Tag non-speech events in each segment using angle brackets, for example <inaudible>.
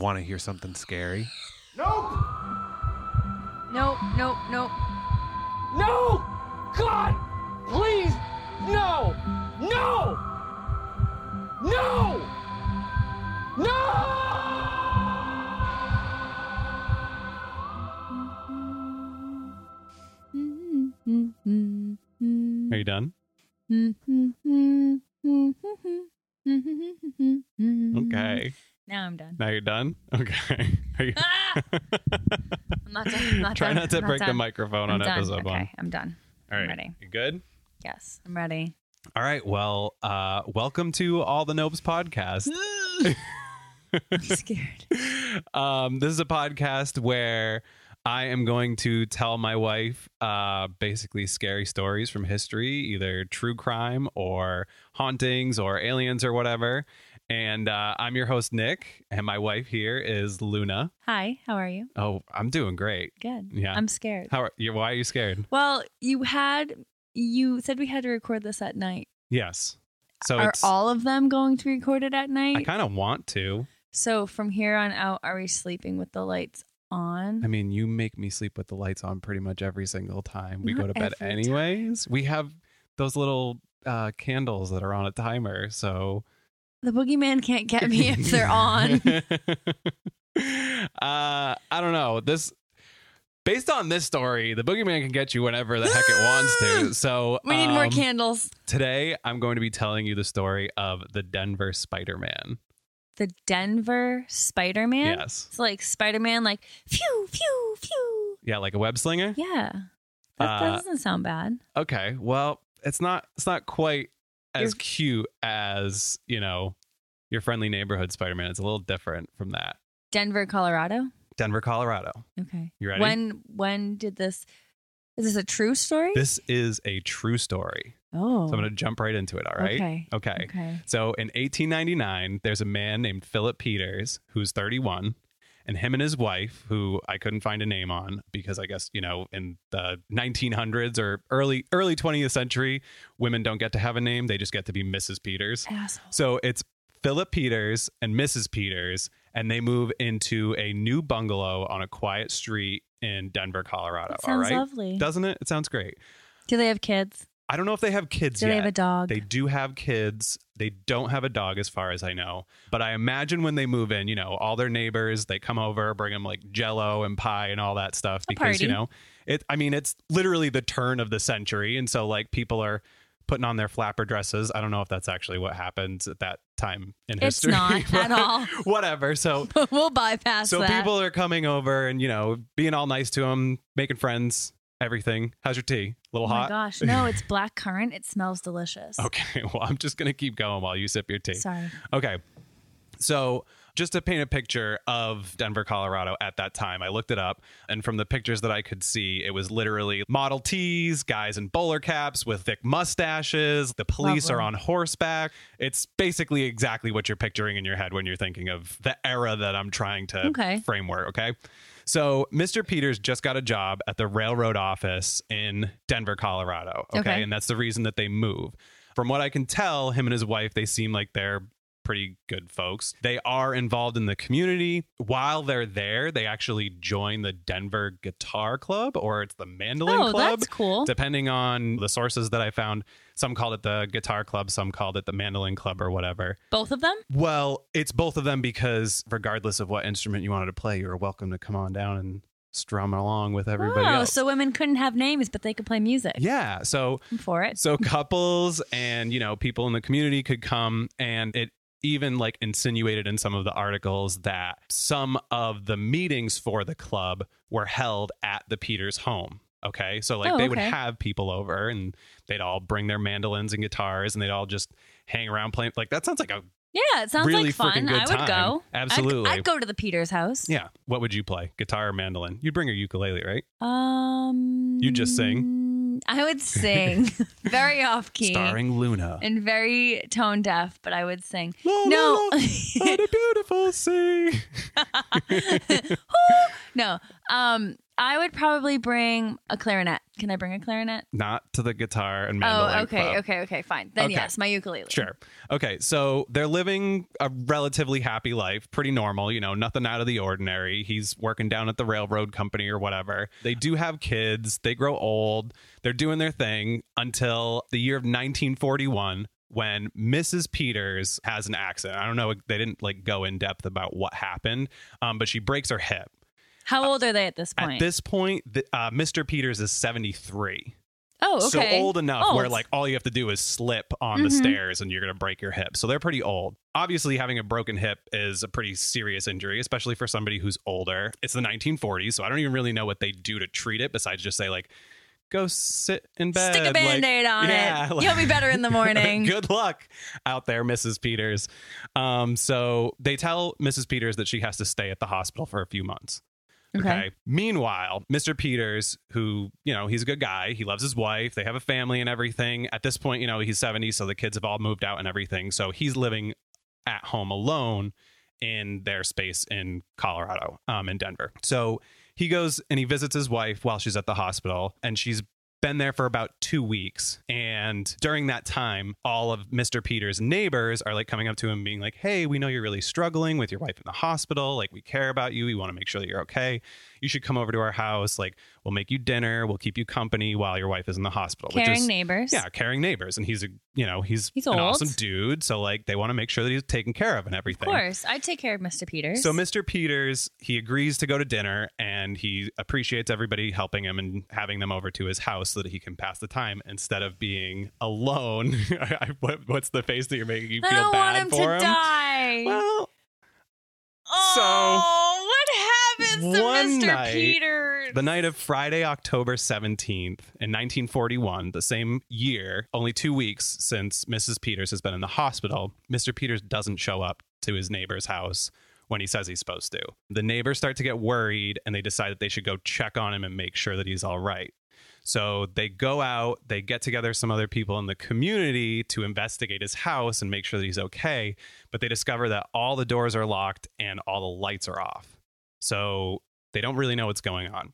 Want to hear something scary? Nope! Nope, nope, nope. No! God! Please! No! No! No! No. Are you done? Mm-hmm. Okay. Now I'm done. Now you're done? Okay. <laughs> You... Ah! <laughs> I'm not done. I'm not Try done. not to I'm break the microphone I'm on done. episode okay, one. I'm done. All right. I'm ready. You good? Yes, I'm ready. All right. Well, uh, welcome to All the Nopes podcast. <laughs> I'm scared. um, this is a podcast where I am going to tell my wife uh, basically scary stories from history, either true crime or hauntings or aliens or whatever. And uh, I'm your host, Nick, and my wife here is Luna. Hi, how are you? Oh, I'm doing great. Good. Yeah. I'm scared. How are you? Why are you scared? well, you had you said we had to record this at night. Yes. So are it's. all of them going to be recorded at night? I kind of want to. so from here on out, are we sleeping with the lights on? I mean, you make me sleep with the lights on pretty much every single time we Not go to bed, anyways. We have those little uh, candles that are on a timer, so the boogeyman can't get me if they're <laughs> on. <laughs> uh, I don't know. This based on this story, the boogeyman can get you whenever the heck it wants to. So we need more um, candles. Today, I'm going to be telling you the story of the Denver Spider Man. The Denver Spider Man. Yes, It's like Spider Man, like phew, phew, phew. yeah, like a web slinger. Yeah. That, Uh, that doesn't sound bad. Okay, well, it's not. It's not quite as You're- cute as you know your friendly neighborhood Spider Man. It's a little different from that. Denver, Colorado. Denver, Colorado. Okay. You ready? When when did this? Is this a true story? This is a true story. oh. So I'm going to jump right into it. All right. Okay. Okay. Okay. So in 1899, there's a man named Philip Peters who's 31, and him and his wife, who I couldn't find a name on because I guess you know in the 1900s or early early 20th century, women don't get to have a name; they just get to be Mrs. Peters. Asshole. So it's Philip Peters and Mrs. Peters, and they move into a new bungalow on a quiet street in Denver, Colorado. That sounds right, lovely. doesn't it? It sounds great. Do they have kids? I don't know if they have kids Do yet. they have a dog? They do have kids. They don't have a dog, as far as I know. But I imagine when they move in, you know, all their neighbors they come over, bring them like Jello and pie and all that stuff because you know it. I mean, it's literally the turn of the century, and so like people are putting on their flapper dresses. I don't know if that's actually what happens at that time in It's history. It's not <laughs> at all. Whatever. So <laughs> we'll bypass that. so that. people are coming over and you know being all nice to them, making friends, everything. How's your tea? A little hot? oh my hot? gosh, no! <laughs> It's black currant. It smells delicious. Okay, <laughs> well, I'm just going to keep going while you sip your tea. Sorry. Okay. So, just to paint a picture of Denver, Colorado at that time, I looked it up, and from the pictures that I could see, it was literally Model Ts, guys in bowler caps with thick mustaches. The police Lovely. are on horseback. It's basically exactly what you're picturing in your head when you're thinking of the era that I'm trying to Okay. framework. Okay. So, Mr. Peters just got a job at the railroad office in Denver, Colorado. Okay. Okay. And that's the reason that they move. From what I can tell, him and his wife, they seem like they're pretty good folks. They are involved in the community. While they're there, they actually join the Denver Guitar Club or it's the Mandolin Oh, Club. that's cool. Depending on the sources that I found, some called it the Guitar Club, some called it the Mandolin Club or whatever. Both of them? Well, it's both of them because regardless of what instrument you wanted to play, you were welcome to come on down and strum along with everybody oh, else. so women couldn't have names, but they could play music. yeah, so I'm for it. so couples and you know people in the community could come and it even like insinuated in some of the articles that some of the meetings for the club were held at the Peters home. Okay. So like Oh, they would have people over and they'd all bring their mandolins and guitars and they'd all just hang around playing like that sounds like a Yeah, it sounds really like fun. I would time. go. Absolutely. I'd, I'd go to the Peters house. yeah. What would you play? Guitar or mandolin? You'd bring your ukulele, right? Um You just sing? I would <laughs> sing. <laughs> very off key. Starring Luna. and very tone deaf, but I would sing. La, la, No. la, what a beautiful sea. <laughs> No. Um, I would probably bring a clarinet. Can I bring a clarinet? Not to the guitar and mandolin Oh, okay, club. okay, okay, fine. Then Okay. yes, my ukulele. Sure. Okay. So they're living a relatively happy life, pretty normal, you know, nothing out of the ordinary. He's working down at the railroad company or whatever. They do have kids, they grow old, they're doing their thing until the year of 1941 when Mrs. Peters has an accident. I don't know, they didn't like go in depth about what happened, um, but she breaks her hip. How old are they at this point? At this point, the, uh, Mr. Peters is 73. oh, okay. So old enough Old. where like all you have to do is slip on the Mhm. stairs and you're going to break your hip. So they're pretty old. Obviously having a broken hip is a pretty serious injury, especially for somebody who's older. It's the 1940s, so I don't even really know what they do to treat it besides just say like go sit in bed. Stick a like- band-aid on yeah, it. like- You'll be better in the <laughs> morning. Good luck out there, Mrs. Peters. Um, so they tell Mrs. Peters that she has to stay at the hospital for a few months. Okay. Meanwhile, Mr. Peters, who, you know, he's a good guy. He loves his wife. They have a family and everything. At this point, you know, he's 70, so the kids have all moved out and everything. So he's living at home alone in their space in Colorado, um, in Denver. So he goes and he visits his wife while she's at the hospital, and she's been there for about two weeks. And during that time, all of Mr. Peters' neighbors are like coming up to him, being like, Hey, we know you're really struggling with your wife in the hospital. Like, we care about you. We want to make sure that you're okay. You should come over to our house. Like, we'll make you dinner. We'll keep you company while your wife is in the hospital. which Caring is, neighbors. yeah, caring neighbors. And he's a, you know, he's, He's an old. awesome dude. So, like, they want to make sure that he's taken care of and everything. Of course. I'd take care of Mr. Peters. So Mr. Peters, he agrees to go to dinner and he appreciates everybody helping him and having them over to his house so that he can pass the time instead of being alone. <laughs> What, what's the face that you're making? You I feel don't bad want him for to him? die. Well, oh, what happens to Mr. night, Peters? the night of Friday, October 17th in 1941, the same year, only two weeks since Mrs. Peters has been in the hospital, Mr. Peters doesn't show up to his neighbor's house when he says he's supposed to. The neighbors start to get worried and they decide that they should go check on him and make sure that he's all right. So they go out, they get together some other people in the community to investigate his house and make sure that he's okay. But they discover that all the doors are locked and all the lights are off. So they don't really know what's going on.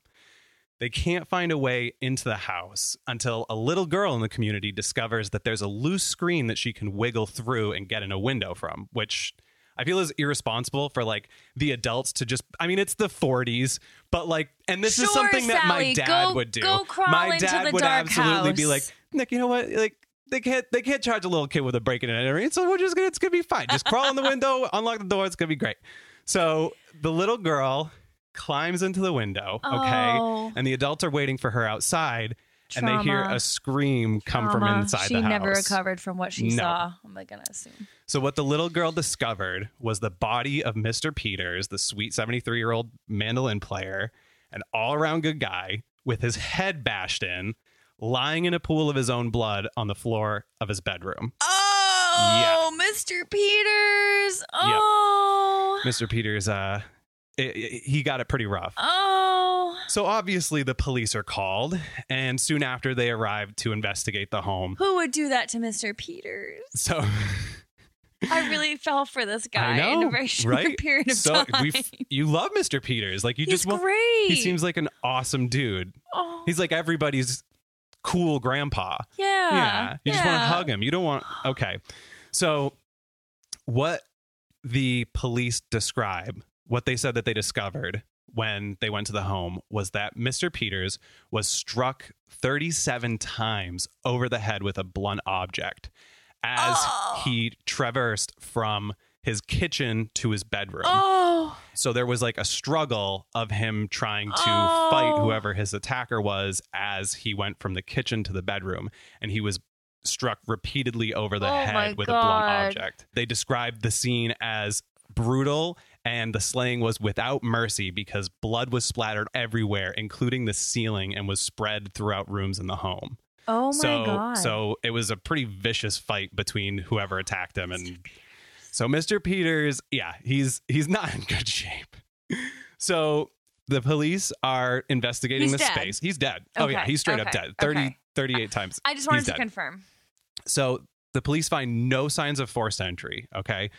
They can't find a way into the house until a little girl in the community discovers that there's a loose screen that she can wiggle through and get in a window from, which I feel is irresponsible for like the adults to just I mean it's the 40s, but like and this is Sure, something that my dad go- would do. go crawl my into dad the would dark absolutely be like, "Nick, you know what? Like they can't they can't charge a little kid with a break in and entering, so we're just gonna it's gonna be fine. Just crawl in the window, <laughs> unlock the door, it's gonna be great. So the little girl climbs into the window, okay, Oh. and the adults are waiting for her outside, and they hear a scream come from inside she the house. She never recovered from what she No. saw. I'm like gonna assume. So what the little girl discovered was the body of Mr. Peters, the sweet 73-year-old mandolin player, an all-around good guy with his head bashed in, lying in a pool of his own blood on the floor of his bedroom. Oh, Mr. Peters. Oh, Mr. Peters uh it- it- he got it pretty rough. oh. So obviously the police are called and soon after they arrive to investigate the home. Who would do that to Mr. Peters? So <laughs> I really fell for this guy know, in a very short right? <laughs> period of so time. you love Mr. Peters. Like you He's just want great. he seems like an awesome dude. Oh, He's like everybody's cool grandpa. yeah. Yeah. You just want to hug him. You don't want Okay. So what the police describe, what they said that they discovered when they went to the home was that Mr. Peters was struck 37 times over the head with a blunt object as Oh. he traversed from his kitchen to his bedroom. Oh, So there was like a struggle of him trying to Oh. fight whoever his attacker was as he went from the kitchen to the bedroom and he was struck repeatedly over the Oh head with a blunt object. They described the scene as brutal and the slaying was without mercy because blood was splattered everywhere including the ceiling and was spread throughout rooms in the home. oh my so god. so it was a pretty vicious fight between whoever attacked him and so Mr. Peters, yeah, he's he's not in good shape. <laughs> So the police are investigating He's the dead. space. He's dead. Oh yeah, he's straight up okay, dead. 30, okay. 38 times. I just wanted he's to dead. confirm. So the police find no signs of forced entry. Okay.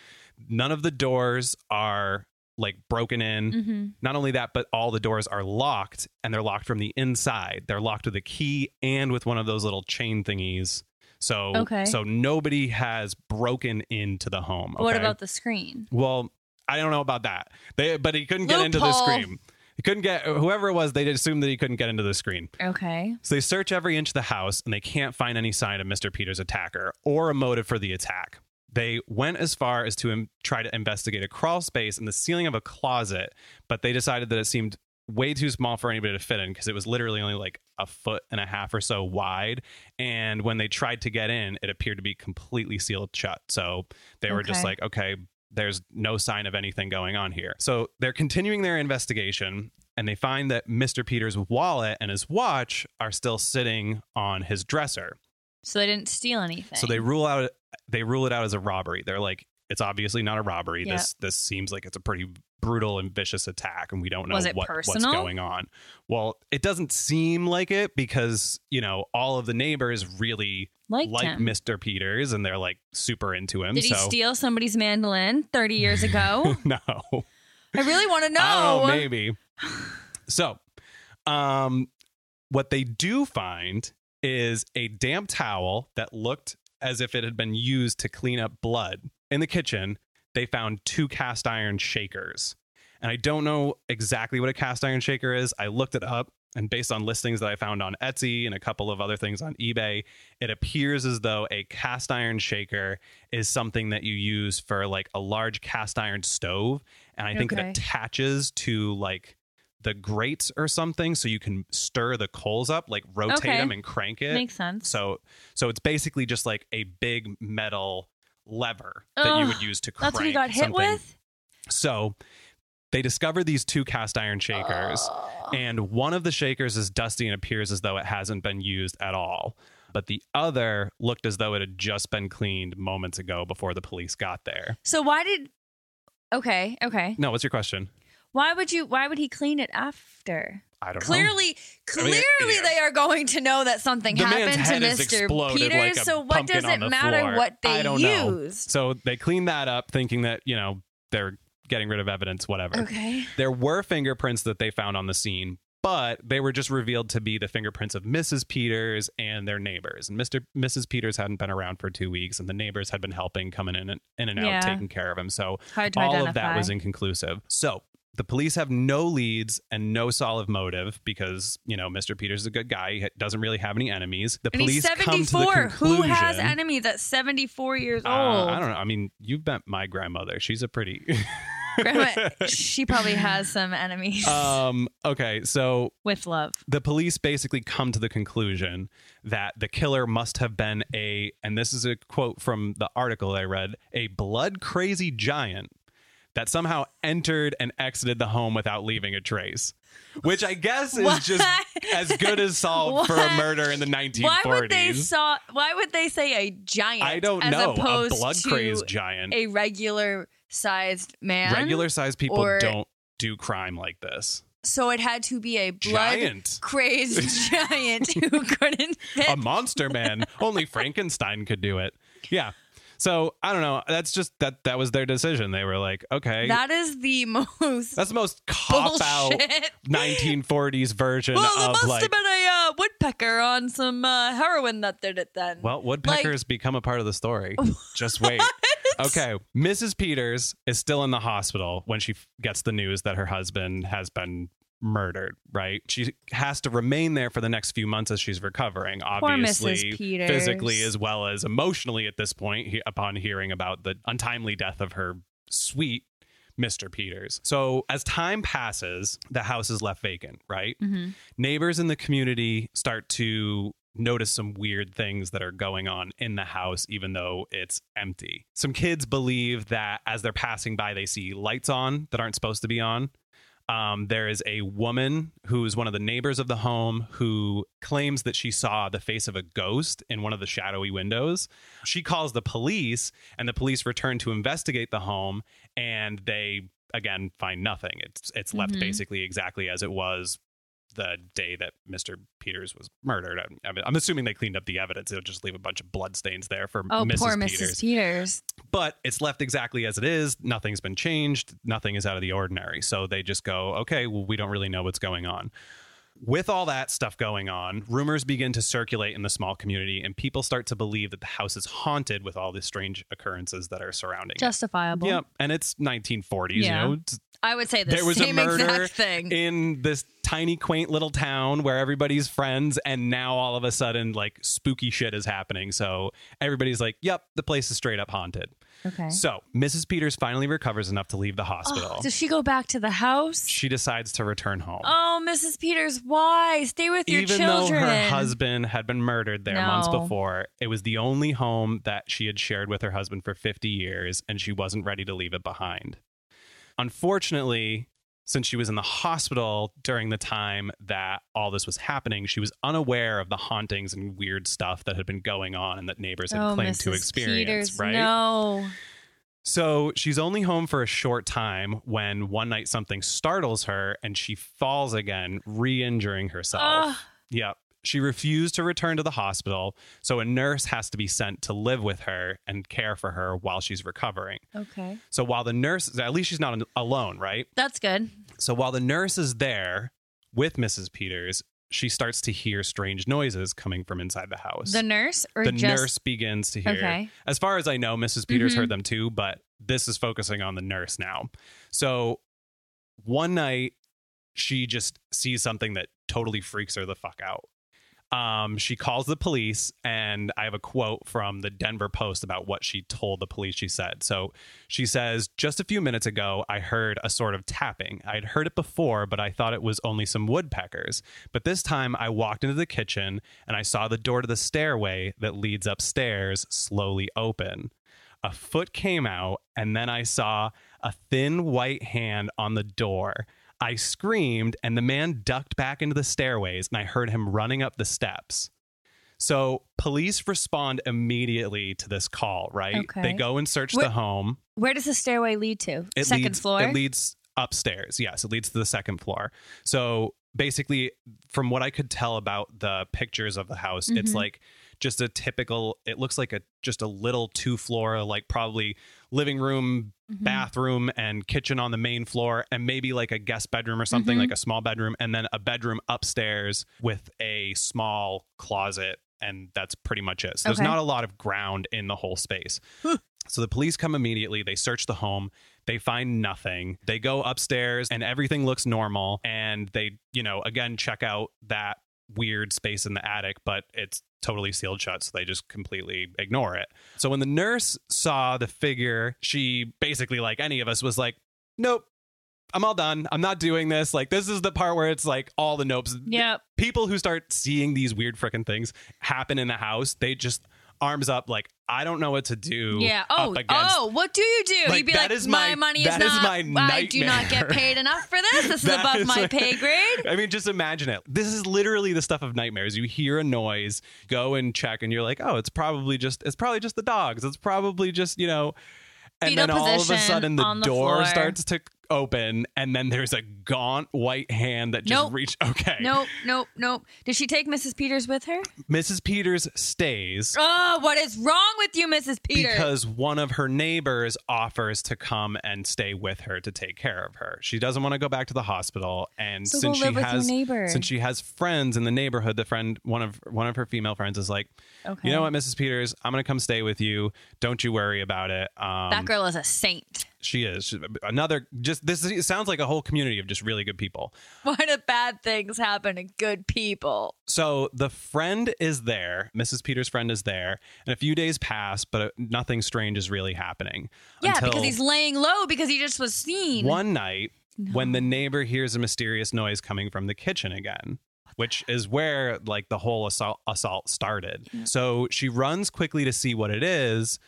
None of the doors are like broken in. hmm Not only that, but all the doors are locked and they're locked from the inside. They're locked with a key and with one of those little chain thingies. So Okay. so nobody has broken into the home. What about the screen? Well, I don't know about that. They but he couldn't get into the screen. He couldn't get whoever it was, they assumed that he couldn't get into the screen. Okay. So they search every inch of the house and they can't find any sign of Mr. Peters' attacker or a motive for the attack. They went as far as to im- try to investigate a crawl space in the ceiling of a closet, but they decided that it seemed way too small for anybody to fit in because it was literally only like a foot and a half or so wide. And when they tried to get in, it appeared to be completely sealed shut. So they were just like, okay, there's no sign of anything going on here. So they're continuing their investigation and they find that Mr. Peters' wallet and his watch are still sitting on his dresser. So they didn't steal anything. So they rule out they rule it out as a robbery. They're like it's obviously not a robbery. Yeah. This this seems like it's a pretty brutal and vicious attack and we don't know what, what's going on. Well, it doesn't seem like it because, you know, all of the neighbors really liked like him. Mr. Peters and they're like super into him. Did he steal somebody's mandolin 30 years ago? <laughs> no. I really want to know. I maybe. So, um, what they do find is a damp towel that looked as if it had been used to clean up blood. In the kitchen, they found two cast iron shakers. And I don't know exactly what a cast iron shaker is. I looked it up, and based on listings that I found on Etsy and a couple of other things on eBay, it appears as though a cast iron shaker is something that you use for like a large cast iron stove. And I think Okay. it attaches to like the grates or something so you can stir the coals up, like rotate Okay. them and crank it. Makes sense. So so it's basically just like a big metal lever that you would use to crank That's what he got hit something. with? So they discovered these two cast iron shakers, Ugh. and one of the shakers is dusty and appears as though it hasn't been used at all. But the other looked as though it had just been cleaned moments ago before the police got there. So why did Okay, okay. No, what's your question? Why would you why would he clean it after? I don't know. Clearly, I mean, clearly yeah. they are going to know that something The happened to Mr. Peters. like so what does it matter floor. what they I don't know. used? So they cleaned that up, thinking that you know they're getting rid of evidence, whatever. Okay. There were fingerprints that they found on the scene, but they were just revealed to be the fingerprints of Mrs. Peters and their neighbors. And Mr. Mrs. Peters hadn't been around for two weeks, and the neighbors had been helping, coming in and in and out, Yeah. taking care of him. So all identify. of that was inconclusive. So the police have no leads and no solid motive because you know Mr. Peters is a good guy. He doesn't really have any enemies. The and he's police come to the conclusion. Who has enemies at 74 years Uh, old? I don't know. I mean, you've met my grandmother. She's a pretty. <laughs> Grandma, she probably has some enemies um. Okay. So with love. the police basically come to the conclusion that the killer must have been a, and this is a quote from the article I read, a blood crazy giant that somehow entered and exited the home without leaving a trace. Which I guess is What? just as good as solved for a murder in the 1940s. Why would they saw? Why would they say a giant? I don't as know. A blood crazed giant. a regular sized man. Regular sized people or- don't do crime like this. So it had to be a blood Giant. crazed <laughs> giant who couldn't fit. a monster man. Only <laughs> Frankenstein could do it. Yeah. So I don't know. That's just that that was their decision. They were like, okay, that is the <laughs> most that's the most cop out 1940s version Well, of must like. have been a uh, woodpecker on some uh, heroin that did it then. well, woodpeckers become a part of the story. <laughs> Just wait. Okay, Mrs. Peters is still in the hospital when she f- gets the news that her husband has been murdered, right? She has to remain there for the next few months as she's recovering, obviously physically as well as emotionally at this point he, upon hearing about the untimely death of her sweet Mr. Peters. So, as time passes, the house is left vacant, right? Mhm. Neighbors in the community start to notice some weird things that are going on in the house, even though it's empty. Some kids believe that as they're passing by, they see lights on that aren't supposed to be on. Um, there is a woman who's one of the neighbors of the home who claims that she saw the face of a ghost in one of the shadowy windows. She calls the police, and the police return to investigate the home, and they again find nothing. It's it's left Mhm. basically exactly as it was the day that Mr. Peters was murdered. I mean, I'm assuming they cleaned up the evidence. They'll just leave a bunch of blood stains there for Oh, Mrs. poor Peters. Mrs. Peters. But it's left exactly as it is. Nothing's been changed. Nothing is out of the ordinary. So they just go, okay, well, we don't really know what's going on. With all that stuff going on, rumors begin to circulate in the small community, and people start to believe that the house is haunted with all the strange occurrences that are surrounding it. Justifiable. Yep. And it's 1940s, Yeah. you know, it's- I would say the there was a same murder exact thing. in this tiny quaint little town where everybody's friends and now all of a sudden like spooky shit is happening so everybody's like yep the place is straight up haunted okay. so mrs peters finally recovers enough to leave the hospital Oh, does she go back to the house? she decides to return home Oh, Mrs. Peters, why? Stay with your even children. though her husband had been murdered there months before it was the only home that she had shared with her husband for 50 years and she wasn't ready to leave it behind unfortunately since she was in the hospital during the time that all this was happening she was unaware of the hauntings and weird stuff that had been going on and that neighbors had oh, claimed Mrs. to experience Peters, right No. so she's only home for a short time when one night something startles her and she falls again, re injuring herself. Ugh. Yep. She refused to return to the hospital, so a nurse has to be sent to live with her and care for her while she's recovering. Okay. So while the nurse, at least she's not alone, right? That's good. So while the nurse is there with Mrs. Peters, she starts to hear strange noises coming from inside the house The nurse or the just nurse begins to hear. Okay. As far as I know, Mrs. Peters Mhm. heard them too, but this is focusing on the nurse now. So one night, she just sees something that totally freaks her the fuck out. Um, she calls the police, and I have a quote from the Denver Post about what she told the police. She said, So she says, Just a few minutes ago, I heard a sort of tapping. I'd heard it before, but I thought it was only some woodpeckers. But this time I walked into the kitchen and I saw the door to the stairway that leads upstairs slowly open. A foot came out, and then I saw a thin white hand on the door. I screamed, and the man ducked back into the stairways, and I heard him running up the steps. So, police respond immediately to this call, right? Okay. They go and search Where- the home. Where does the stairway lead to? It Second leads, floor. It leads upstairs. Yes, it leads to the second floor. So basically, from what I could tell about the pictures of the house, it's Mhm. like just a typical. It looks like a just a little two floor, like probably living room, Mhm. bathroom, and kitchen on the main floor, and maybe like a guest bedroom or something, Mhm. like a small bedroom, and then a bedroom upstairs with a small closet. And that's pretty much it. So there's not a lot of ground in the whole space. <laughs> So the police come immediately. They search the home. They find nothing. They go upstairs and everything looks normal. And they, you know, again, check out that weird space in the attic, but it's totally sealed shut. So they just completely ignore it. So when the nurse saw the figure, she basically, like any of us, was like, nope. I'm all done. I'm not doing this. Like, this is the part where it's like all the nopes Yep. people who start seeing these weird freaking things happen in the house, they just arms up like I don't know what to do. Yeah. Oh. against- Oh. What do you do? Like, You'd be like, is my, my- money is that is not. my nightmare. I do not get paid enough for this. This <laughs> is above is my like- <laughs> pay grade. I mean, just imagine it. This is literally the stuff of nightmares. You hear a noise, go and check, and you're like, "Oh, it's probably just it's probably just the dogs. It's probably just you know." And Fetal then all of a sudden, the, the door floor. starts to open, and then there's a gaunt white hand that just Nope. reach. <laughs> Okay, Nope. Nope. Nope. Did she take Mrs. Peters with her? Mrs. Peters stays. Oh, what is wrong with you, Mrs. Peters? because one of her neighbors offers to come and stay with her to take care of her. She doesn't want to go back to the hospital, and So since she has since she has friends in the neighborhood, the friend one of one of her female friends is like, okay. you know what, Mrs. Peters, I'm gonna come stay with you. Don't you worry about it. Um, That girl is a saint. She is another. Just this is- it sounds like a whole community of just really good people. Why do bad things happen to good people? So the friend is there. Mrs. Peters' friend is there, and a few days pass, but uh, nothing strange is really happening. Yeah, because he's laying low because he just was seen. one night when the neighbor hears a mysterious noise coming from the kitchen again which is where like the whole assault assault started so she runs quickly to see what it is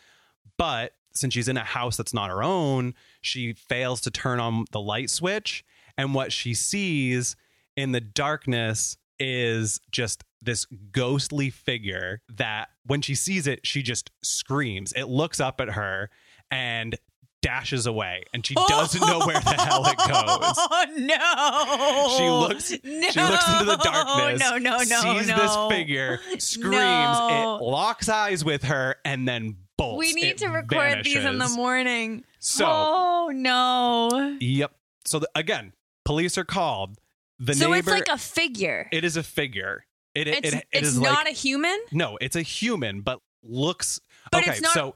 but since she's in a house that's not her own she fails to turn on the light switch and what she sees in the darkness is just this ghostly figure that when she sees it she just screams it looks up at her and dashes away and she doesn't know where the hell it goes. <laughs> Oh no! She looks No. she looks into the darkness, No, no, no, sees no. this figure, screams, No. it locks eyes with her, and then bolts. We need It to record these in the morning. So- oh no! Yep. So the, again, police are called. The so neighbor it's like a figure. it is a figure. It it, it's it, it it's is not like a human. no, it's a human, but looks But okay. it's not- so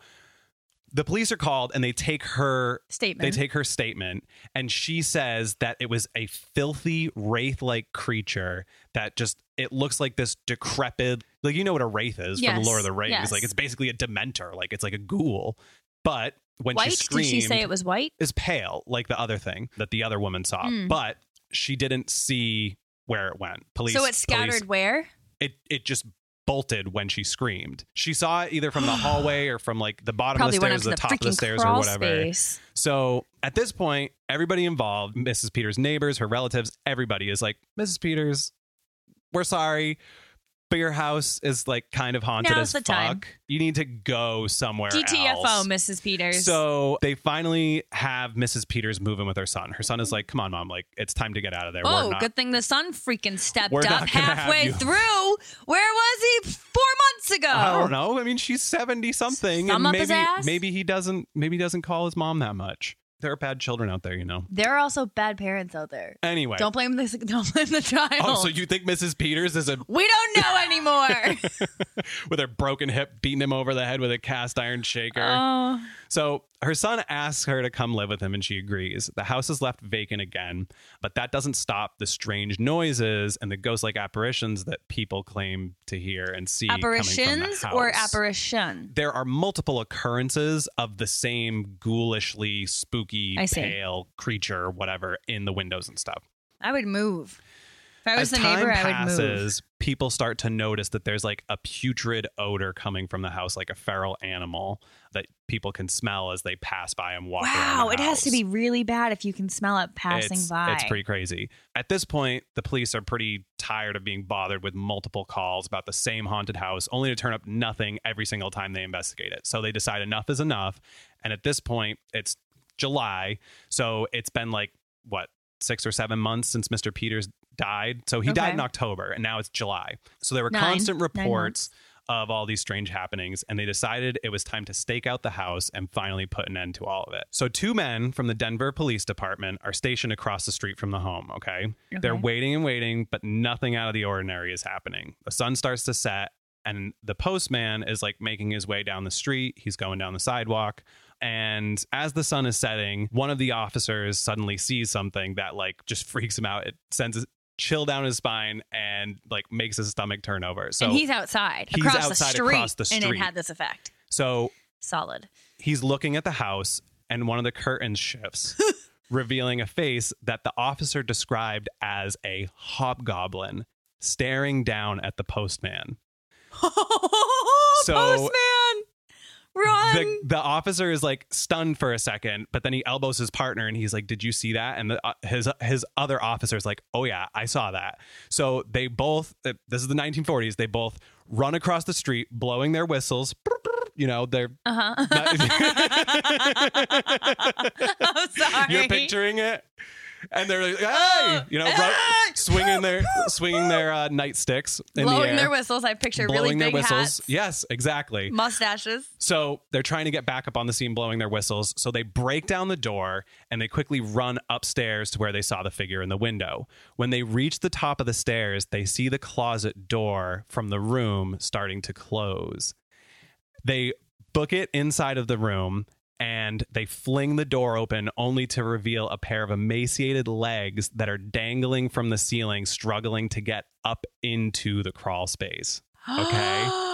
the police are called and they take her Statement. they take her statement and she says that it was a filthy wraith-like creature that just it looks like this decrepit like you know what a wraith is from Yes, Lord of the Rings yes. like it's basically a dementor like it's like a ghoul but when white. she screamed Did she say it was white? is pale like the other thing that the other woman saw Hmm. but she didn't see where it went police so it scattered police- where? it it just bolted when she screamed she saw it either from the <gasps> hallway or from like the bottom Probably of the stairs to the the top of the stairs or whatever space. so at this point, everybody involved, Mrs. Peters' neighbors, her relatives, everybody is like, Mrs. Peters, we're sorry. But your house is like kind of haunted Now's as the fuck. time. You need to go somewhere DTFO, else. Mrs. Peters. So they finally have Mrs. Peters move in with her son. Her son is like, "Come on, mom! Like it's time to get out of there." Oh, not- good thing the son freaking stepped We're up gonna have halfway you. <laughs> through. Where was he four months ago? I don't know. I mean, she's seventy something, Thumb and up his maybe ass? maybe he doesn't maybe he doesn't call his mom that much. There are bad children out there, you know. There are also bad parents out there. Anyway, Don't blame this. Don't blame the child. oh, so you think Mrs. Peters is a we don't know <laughs> anymore. <laughs> with her broken hip, beating him over the head with a cast iron shaker. oh, so her son asks her to come live with him, and she agrees. The house is left vacant again, but that doesn't stop the strange noises and the ghost-like apparitions that people claim to hear and see. coming from the apparitions or apparition? There are multiple occurrences of the same ghoulishly, spooky, pale creature, whatever, in the windows and stuff. I would move. If I was As the time neighbor, I would move. passes, people start to notice that there's like a putrid odor coming from the house, like a feral animal that people can smell as they pass by and walk around. Wow, it has to be really bad if you can smell it passing it's, by. It's pretty crazy. At this point, the police are pretty tired of being bothered with multiple calls about the same haunted house, only to turn up nothing every single time they investigate it. So they decide enough is enough. And at this point, it's July. So it's been like, what, six or seven months since Mr. Peters died? So he died in October, and now it's July. So there were Nine. constant reports of all these strange happenings, and they decided it was time to stake out the house and finally put an end to all of it. So, two men from the Denver Police Department are stationed across the street from the home, okay? They're waiting and waiting, but nothing out of the ordinary is happening. The sun starts to set, and the postman is like making his way down the street. He's going down the sidewalk. And as the sun is setting, one of the officers suddenly sees something that like just <laughs> freaks him out. It sends a chill down his spine and like makes his stomach turn over. So and he's outside, he's across, the street, across the and it had this effect. so Solid. he's looking at the house and one of the curtains shifts, <laughs> revealing a face that the officer described as a hobgoblin staring down at the postman. <laughs> So- postman, run! The, the officer is like stunned for a second, but then he elbows his partner and he's like, "Did you see that?" And the, uh, his his other officer is like, "Oh yeah, I saw that." So they both uh, this is the 1940s. They both run across the street, blowing their whistles. <laughs> You know, they're uh huh. <laughs> I'm <laughs> sorry. You're picturing it, and they're like, "Hey!" Oh, you know, swinging their swinging their uh, nightsticks in the blowing air, their whistles. I picture blowing really their big whistles. hats, Yes, exactly. mustaches. So they're trying to get back up on the scene, blowing their whistles. So they break down the door and they quickly run upstairs to where they saw the figure in the window. When they reach the top of the stairs, they see the closet door from the room starting to close. They book it inside of the room and they fling the door open only to reveal a pair of emaciated legs that are dangling from the ceiling, struggling to get up into the crawl space. Okay. <gasps>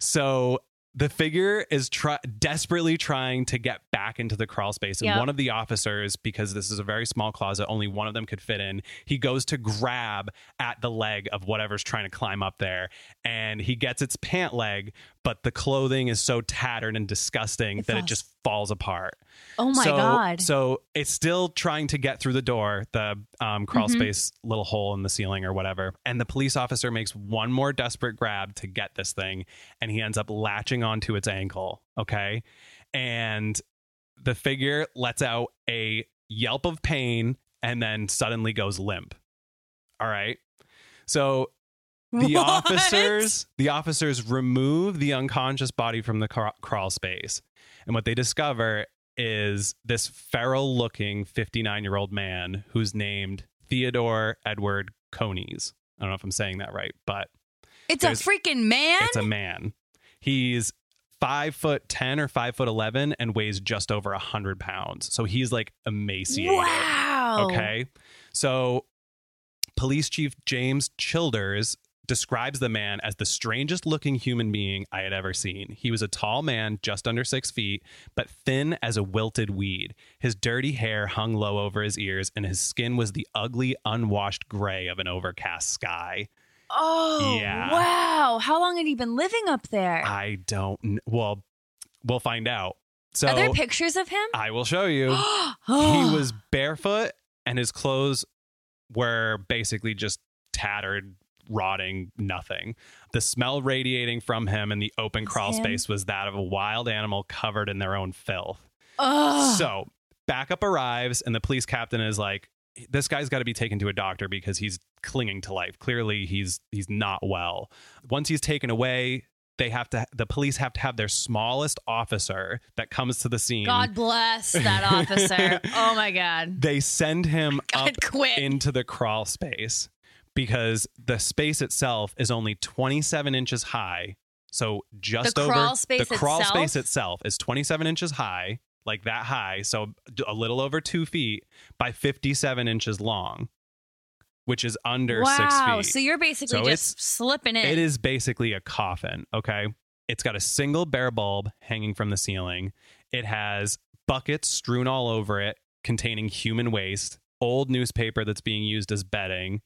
So the figure is try- desperately trying to get back into the crawl space. And Yep. one of the officers, because this is a very small closet, only one of them could fit in, he goes to grab at the leg of whatever's trying to climb up there. And he gets its pant leg, but the clothing is so tattered and disgusting It that it just falls apart. oh my so, god! So it's still trying to get through the door, the um, crawl Mhm. space little hole in the ceiling or whatever. And the police officer makes one more desperate grab to get this thing, and he ends up latching onto its ankle. Okay. And the figure lets out a yelp of pain and then suddenly goes limp. All right. So the <laughs> What? officers the officers remove the unconscious body from the cra- crawl space and what they discover is this feral looking 59 year old man who's named theodore edward coneys i don't know if i'm saying that right but It's a freaking man. it's a man he's five foot 10 or five foot 11 and weighs just over a 100 pounds so he's like emaciated wow. Okay. So, police chief James Childers describes the man as the strangest looking human being I had ever seen. He was a tall man, just under six feet, but thin as a wilted weed. His dirty hair hung low over his ears, and his skin was the ugly, unwashed gray of an overcast sky. Oh, Yeah. wow. How long had he been living up there? I don't, kn- well, we'll find out. So, Are there pictures of him? I will show you. oh. <gasps> he <gasps> was barefoot and his clothes were basically just tattered rotting nothing the smell radiating from him in the open crawl him? space was that of a wild animal covered in their own filth Ugh. so backup arrives and the police captain is like this guy's got to be taken to a doctor because he's clinging to life clearly he's he's not well once he's taken away they have to the police have to have their smallest officer that comes to the scene God bless that <laughs> officer. oh my God. they send him <laughs> up quit. into the crawl space because the space itself is only 27 inches high. So just The over crawl space the crawl itself? space itself is 27 inches high, like that high. So a little over two feet by 57 inches long, which is under wow. six feet. So you're basically So just slipping in. It is basically a coffin, okay? It's got a single bare bulb hanging from the ceiling. It has buckets strewn all over it containing human waste, old newspaper that's being used as bedding,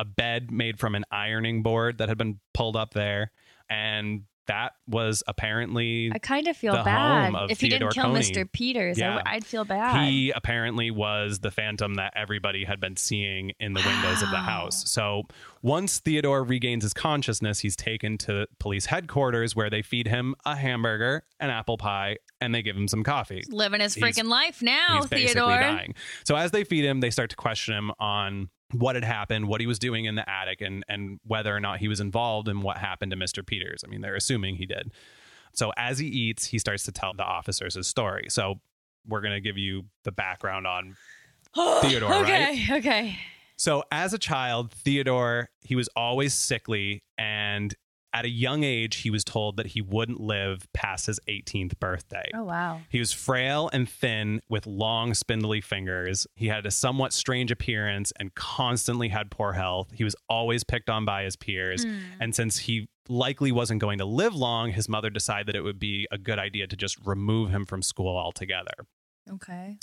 a bed made from an ironing board that had been pulled up there, and that was apparently I kind of feel bad. of If he didn't kill Coney. Mr. Peters, I Yeah. w- I'd feel bad. he apparently was the phantom that everybody had been seeing in the windows of the house. So once Theodore regains his consciousness, he's taken to police headquarters where they feed him a hamburger, an apple pie, and they give him some coffee. Living his He's- freaking life now, he's basically Theodore. dying. So as they feed him, they start to question him on what had happened, what he was doing in the attic, and and whether or not he was involved in what happened to Mr. Peters. I mean, they're assuming he did. So as he eats, he starts to tell the officers his story. So we're gonna give you the background on <gasps> Theodore, okay, okay. so as a child, Theodore, he was always sickly and at a young age he was told that he wouldn't live past his 18th birthday. Oh wow. He was frail and thin with long spindly fingers. He had a somewhat strange appearance and constantly had poor health. He was always picked on by his peers. Hmm. And since he likely wasn't going to live long, his mother decided that it would be a good idea to just remove him from school altogether. Okay.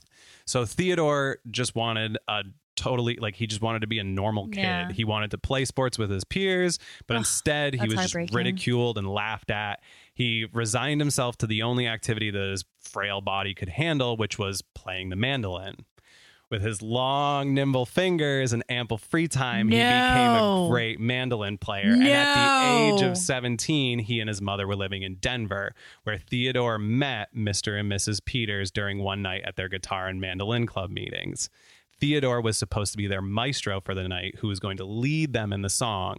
So Theodore just wanted a totally like he just wanted to be a normal kid. Yeah. He wanted to play sports with his peers, but Ugh, instead he was just ridiculed and laughed at. He resigned himself to the only activity that his frail body could handle, which was playing the mandolin. With his long, nimble fingers and ample free time, he became a great mandolin player. And at the age of 17, he and his mother were living in Denver, where Theodore met Mr. and Mrs. Peters during one night at their guitar and mandolin club meetings. Theodore was supposed to be their maestro for the night, who was going to lead them in the song.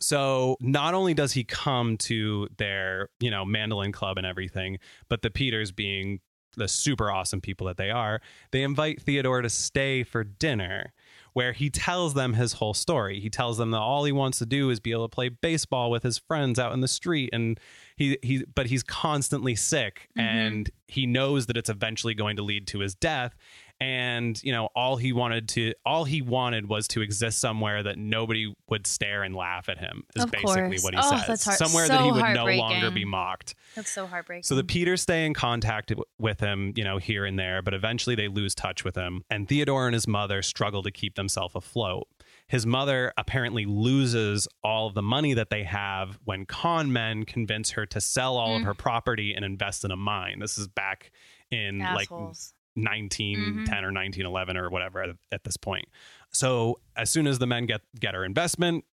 So not only does he come to their, you know, mandolin club and everything, but the Peters being the super awesome people that they are, they invite Theodore to stay for dinner where he tells them his whole story. He tells them that all he wants to do is be able to play baseball with his friends out in the street and he he but he's constantly sick Mhm. and he knows that it's eventually going to lead to his death and you know all he wanted to all he wanted was to exist somewhere that nobody would stare and laugh at him is Of basically course. what he Oh, says heart- somewhere that he would no longer be mocked That's so heartbreaking. so the Peters stay in contact with him, you know, here and there, but eventually they lose touch with him. And Theodore and his mother struggle to keep themselves afloat. His mother apparently loses all of the money that they have when con men convince her to sell all of Mm. her property and invest in a mine. This is back in like Assholes. 1910 or 1911 or whatever at, at this point. So as soon as the men get get her investment,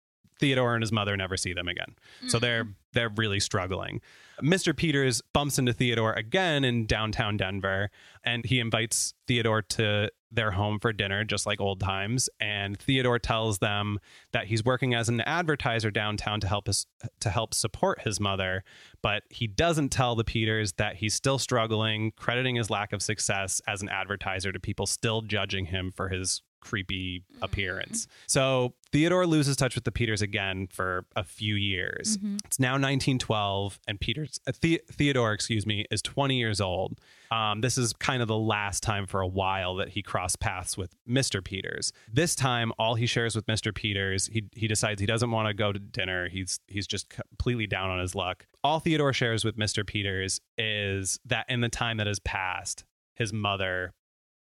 Theodore and his mother never see them again. So Mm. they're they're really struggling. Mr. Peters bumps into Theodore again in downtown Denver and he invites Theodore to their home for dinner, just like old times. And Theodore tells them that he's working as an advertiser downtown to help us to help support his mother, but he doesn't tell the Peters that he's still struggling, crediting his lack of success as an advertiser to people still judging him for his creepy appearance. So Theodore loses touch with the Peters again for a few years. It's now 1912, and Peters uh, the- Theodore, excuse me, is 20 years old. Um, this is kind of the last time for a while that he crossed paths with Mr. Peters. This time, all he shares with Mr. Peters, he he decides he doesn't want to go to dinner. He's he's just completely down on his luck. All Theodore shares with Mr. Peters is that in the time that has passed, his mother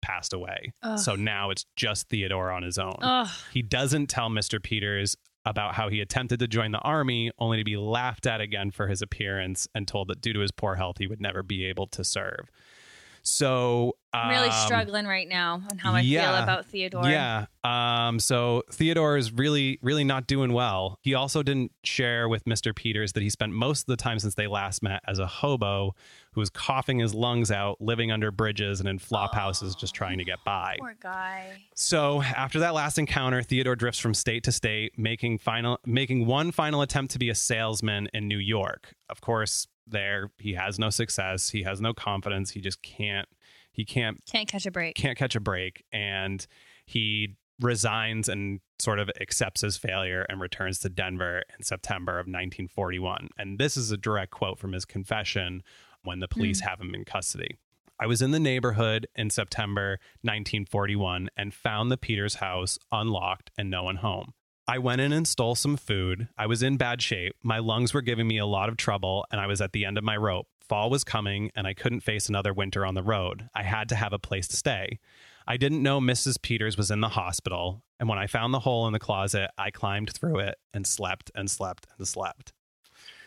passed away. Ugh. So now it's just Theodore on his own. Ugh. He doesn't tell Mr. Peters about how he attempted to join the army only to be laughed at again for his appearance and told that due to his poor health he would never be able to serve. So I'm really um, struggling right now on how I yeah, feel about Theodore. Yeah. Um, so Theodore is really, really not doing well. He also didn't share with Mr. Peters that he spent most of the time since they last met as a hobo who was coughing his lungs out, living under bridges and in flop houses just trying to get by. Poor guy. So after that last encounter, Theodore drifts from state to state, making final making one final attempt to be a salesman in New York. Of course, there he has no success. He has no confidence. He just can't he can't Can't catch a break. can't catch a break and he resigns and sort of accepts his failure and returns to Denver in September of 1941. And this is a direct quote from his confession when the police hmm. have him in custody. I was in the neighborhood in September 1941 and found the Peters house unlocked and no one home. I went in and stole some food. I was in bad shape. My lungs were giving me a lot of trouble, and I was at the end of my rope. Fall was coming, and I couldn't face another winter on the road. I had to have a place to stay. I didn't know Mrs. Peters was in the hospital, and when I found the hole in the closet, I climbed through it and slept and slept and slept.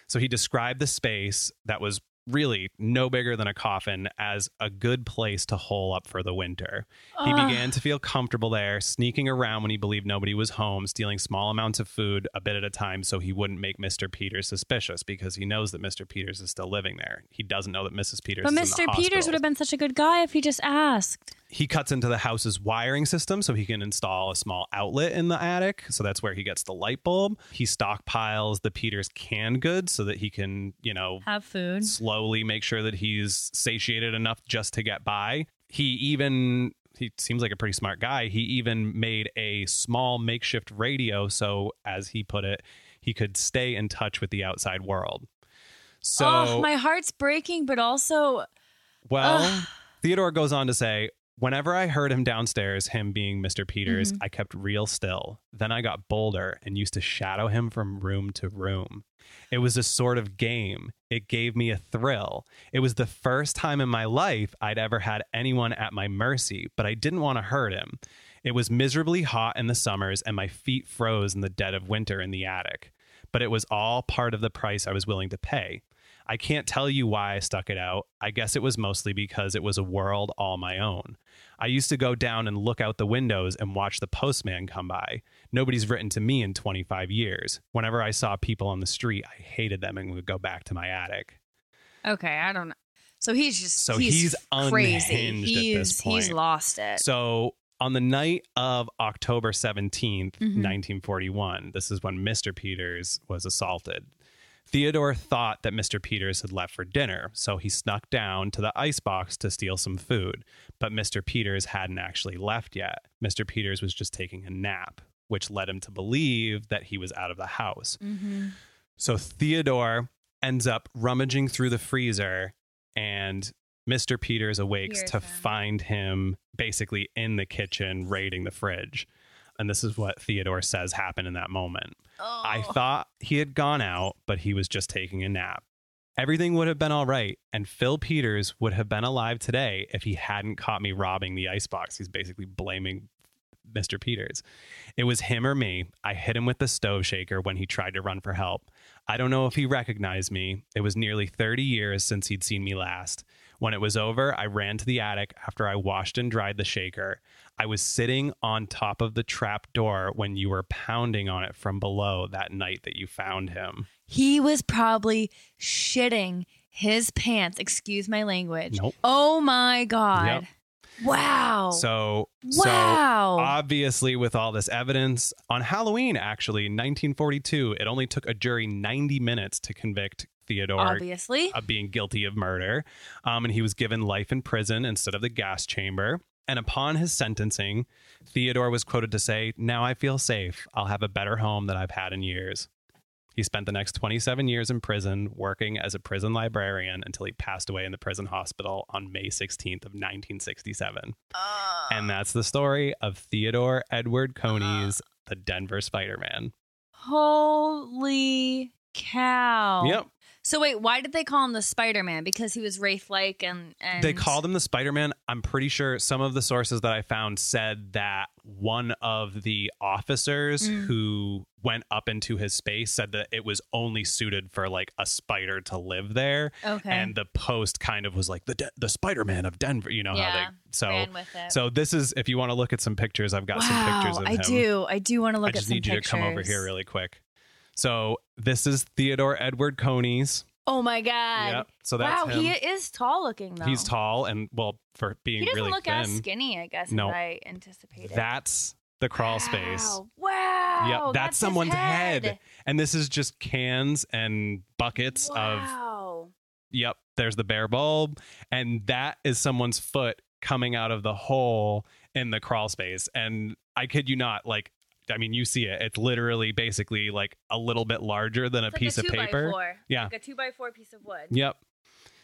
So he described the space that was really no bigger than a coffin as a good place to hole up for the winter. He Ugh. began to feel comfortable there, sneaking around when he believed nobody was home, stealing small amounts of food a bit at a time so he wouldn't make Mr. Peters suspicious because he knows that Mr. Peters is still living there. He doesn't know that Mrs. Peters But is in the Mr. Peters would have been such a good guy if he just asked. He cuts into the house's wiring system so he can install a small outlet in the attic. So that's where he gets the light bulb. He stockpiles the Peters canned goods so that he can, you know, Have food. Slowly make sure that he's satiated enough just to get by. He even he seems like a pretty smart guy. He even made a small makeshift radio so as he put it, he could stay in touch with the outside world. So oh, my heart's breaking, but also well. Theodore goes on to say, Whenever I heard him downstairs, him being Mr. Peters, Mm-hmm. I kept real still. Then I got bolder and used to shadow him from room to room. It was a sort of game. It gave me a thrill. It was the first time in my life I'd ever had anyone at my mercy, but I didn't want to hurt him. It was miserably hot in the summers, and my feet froze in the dead of winter in the attic. But it was all part of the price I was willing to pay. I can't tell you why I stuck it out. I guess it was mostly because it was a world all my own. I used to go down and look out the windows and watch the postman come by. Nobody's written to me in 25 years. Whenever I saw people on the street, I hated them and would go back to my attic. okay, I don't know. So he's just So he's, he's crazy. he's he's lost it. So on the night of October 17th, Mhm. 1941, this is when Mr. Peters was assaulted. Theodore thought that Mr. Peters had left for dinner, so he snuck down to the icebox to steal some food. But Mr. Peters hadn't actually left yet. Mr. Peters was just taking a nap, which led him to believe that he was out of the house. Mhm. So Theodore ends up rummaging through the freezer, and Mr. Peters awakes Hears to him. find him basically in the kitchen raiding the fridge. And this is what Theodore says happened in that moment. I Oh. thought he had gone out, but he was just taking a nap. Everything would have been all right, and Phil Peters would have been alive today if he hadn't caught me robbing the icebox. He's basically blaming Mr. Peters. It was him or me. I hit him with the stove shaker when he tried to run for help. I don't know if he recognized me. It was nearly 30 years since he'd seen me last. When it was over, I ran to the attic after I washed and dried the shaker. I was sitting on top of the trap door when you were pounding on it from below that night that you found him. he was probably shitting his pants. Excuse my language. Nope. Oh my God. Wow. So, so wow. obviously, with all this evidence on Halloween, actually, 1942, it only took a jury 90 minutes to convict Theodore Obviously. of being guilty of murder. Um, and he was given life in prison instead of the gas chamber. And upon his sentencing, Theodore was quoted to say, Now I feel safe. I'll have a better home than I've had in years. He spent the next 27 years in prison working as a prison librarian until he passed away in the prison hospital on May 16th of 1967. Uh, And that's the story of Theodore Edward Coneys The Denver Spider-Man. holy cow. Yep. So wait, why did they call him the Spider Man? Because he was Wraith like and, and They called him the Spider Man. I'm pretty sure some of the sources that I found said that one of the officers Mm. who went up into his space said that it was only suited for like a spider to live there. Okay. And the post kind of was like the De- the Spider Man of Denver. You know Yeah, how they so ran with it. so this is if you want to look at some pictures, I've got some pictures of that. I him. do. I do want to look I at just need you to come over here really quick. So this is Theodore Edward Coneys. Oh my god. Yep. So that's wow, him. he is tall looking though. He's tall and well for being He doesn't really look thin. as skinny, I guess, No. as I anticipated. That's the crawl space. Wow. Yep, that's, his someone's head. head. And this is just cans and buckets of Wow. yep, there's the bare bulb and that is someone's foot coming out of the hole in the crawl space and I kid you not like I mean you see it it's literally basically like a little bit larger than a like piece a of two by paper. four. Yeah. Like a two by four piece of wood. Yep.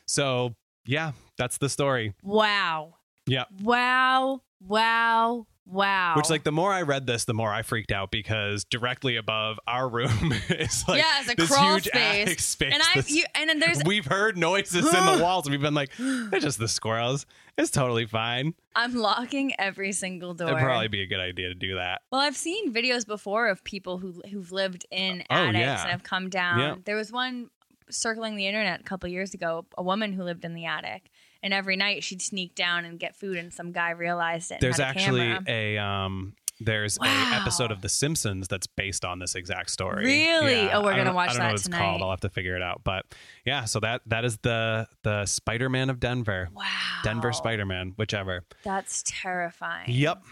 So, yeah, that's the story. Wow. Yep. Wow. Wow. Wow. Which, like, the more I read this, the more I freaked out because directly above our room <laughs> is like Yeah, it's a this crawl huge space. attic space. and I you and then there's <laughs> we've heard noises in the <gasps> walls, and we've been like, "They're just the squirrels. It's totally fine." I'm locking every single door. It'd probably be a good idea to do that. Well, I've seen videos before of people who who've lived in Oh, attics yeah. and have come down. Yeah. There was one circling the internet a couple years ago, a woman who lived in the attic, and every night she'd sneak down and get food, and some guy realized it. There's a actually camera. a um. There's Wow. a episode of The Simpsons that's based on this exact story. Really? Yeah. Oh, we're gonna watch I don't know that what it's called. I'll have to figure it out. But yeah, so that that is the the Spider-Man of Denver. wow, Denver Spider-Man, whichever. That's terrifying. Yep.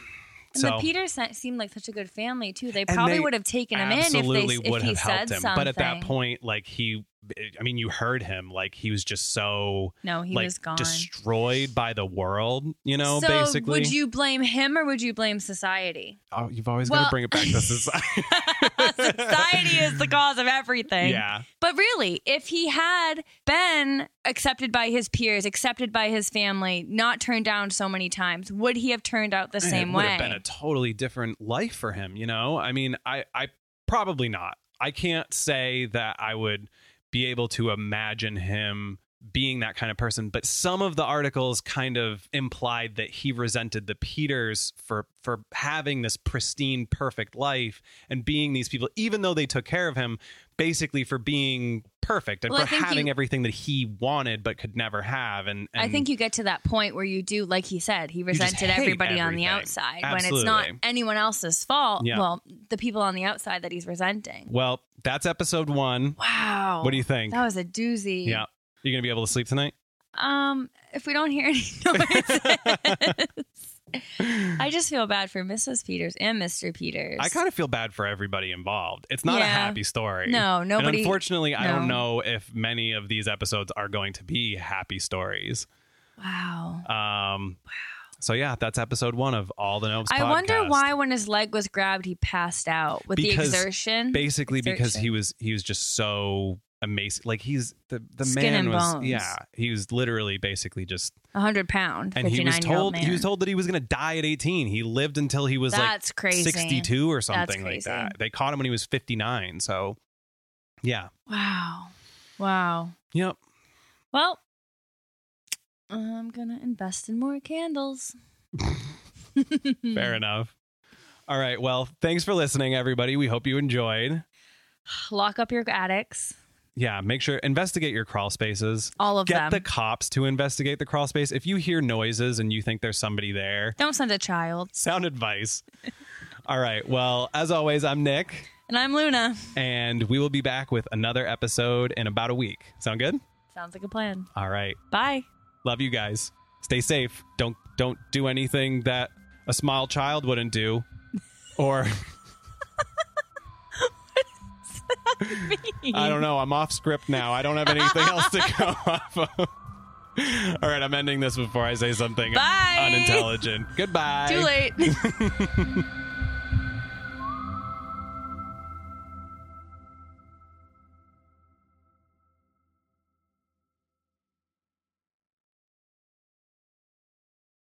And so the Peters seemed like such a good family too. They probably they would have taken him in if absolutely they would if he have helped said him. something. But at that point, like he, Eh, I mean, you heard him. Like he was just so no, he like was gone. destroyed by the world. You know, so basically. would you blame him or would you blame society? Oh, you've always got to bring it back to <laughs> society. society is the cause of everything. yeah. But really, if he had been accepted by his peers, accepted by his family, not turned down so many times, would he have turned out the same way? it would have been a totally different life for him. You know, I mean, I, I probably not. I can't say that I would be able to imagine him being that kind of person. But some of the articles kind of implied that he resented the peters for for having this pristine perfect life and being these people even though they took care of him basically for being perfect and Well, for having you- everything that he wanted but could never have and, and I think you get to that point where you do, like he said, he resented everybody on the everything. outside when it's not anyone else's fault. Yeah. Well, the people on the outside that he's resenting. well that's episode one Wow. what do you think That was a doozy. yeah You're gonna be able to sleep tonight Um, if we don't hear any <laughs> noises. <laughs> <laughs> I just feel bad for Mrs. Peters and Mr. Peters. I kind of feel bad for everybody involved. It's not a happy story. No, nobody- And unfortunately, I don't know if many of these episodes are going to be happy stories. Wow. Um, So yeah, that's episode one of all the Nopes. I wonder why when his leg was grabbed he passed out with Because the exertion. Basically, because he was he was just so amazing. Like he's the the Skin man and was bones. yeah. He was literally basically just a hundred pound, and he was nine told man. he was told that he was going to die at 18. He lived until he was That's like crazy. 62 or something like crazy. that. They caught him when he was 59. So yeah. Wow. Wow. Yep. Well, I'm gonna invest in more candles. <laughs> Fair enough. All right. Well, thanks for listening, everybody. We hope you enjoyed. Lock up your attics. Yeah, make sure investigate your crawl spaces. All of Get them. the cops to investigate the crawl space. If you hear noises and you think there's somebody there, Don't send a child. sound advice. <laughs> All right. Well, as always, I'm Nick. And I'm Luna. and we will be back with another episode in about a week. Sound good? Sounds like a plan. All right. Bye. Love you guys. Stay safe. Don't don't do anything that a small child wouldn't do. Or <laughs> <laughs> I don't know. I'm off script now. I don't have anything else to go <laughs> off of. All right, I'm ending this before I say something Bye. unintelligent. Goodbye. Too late. <laughs>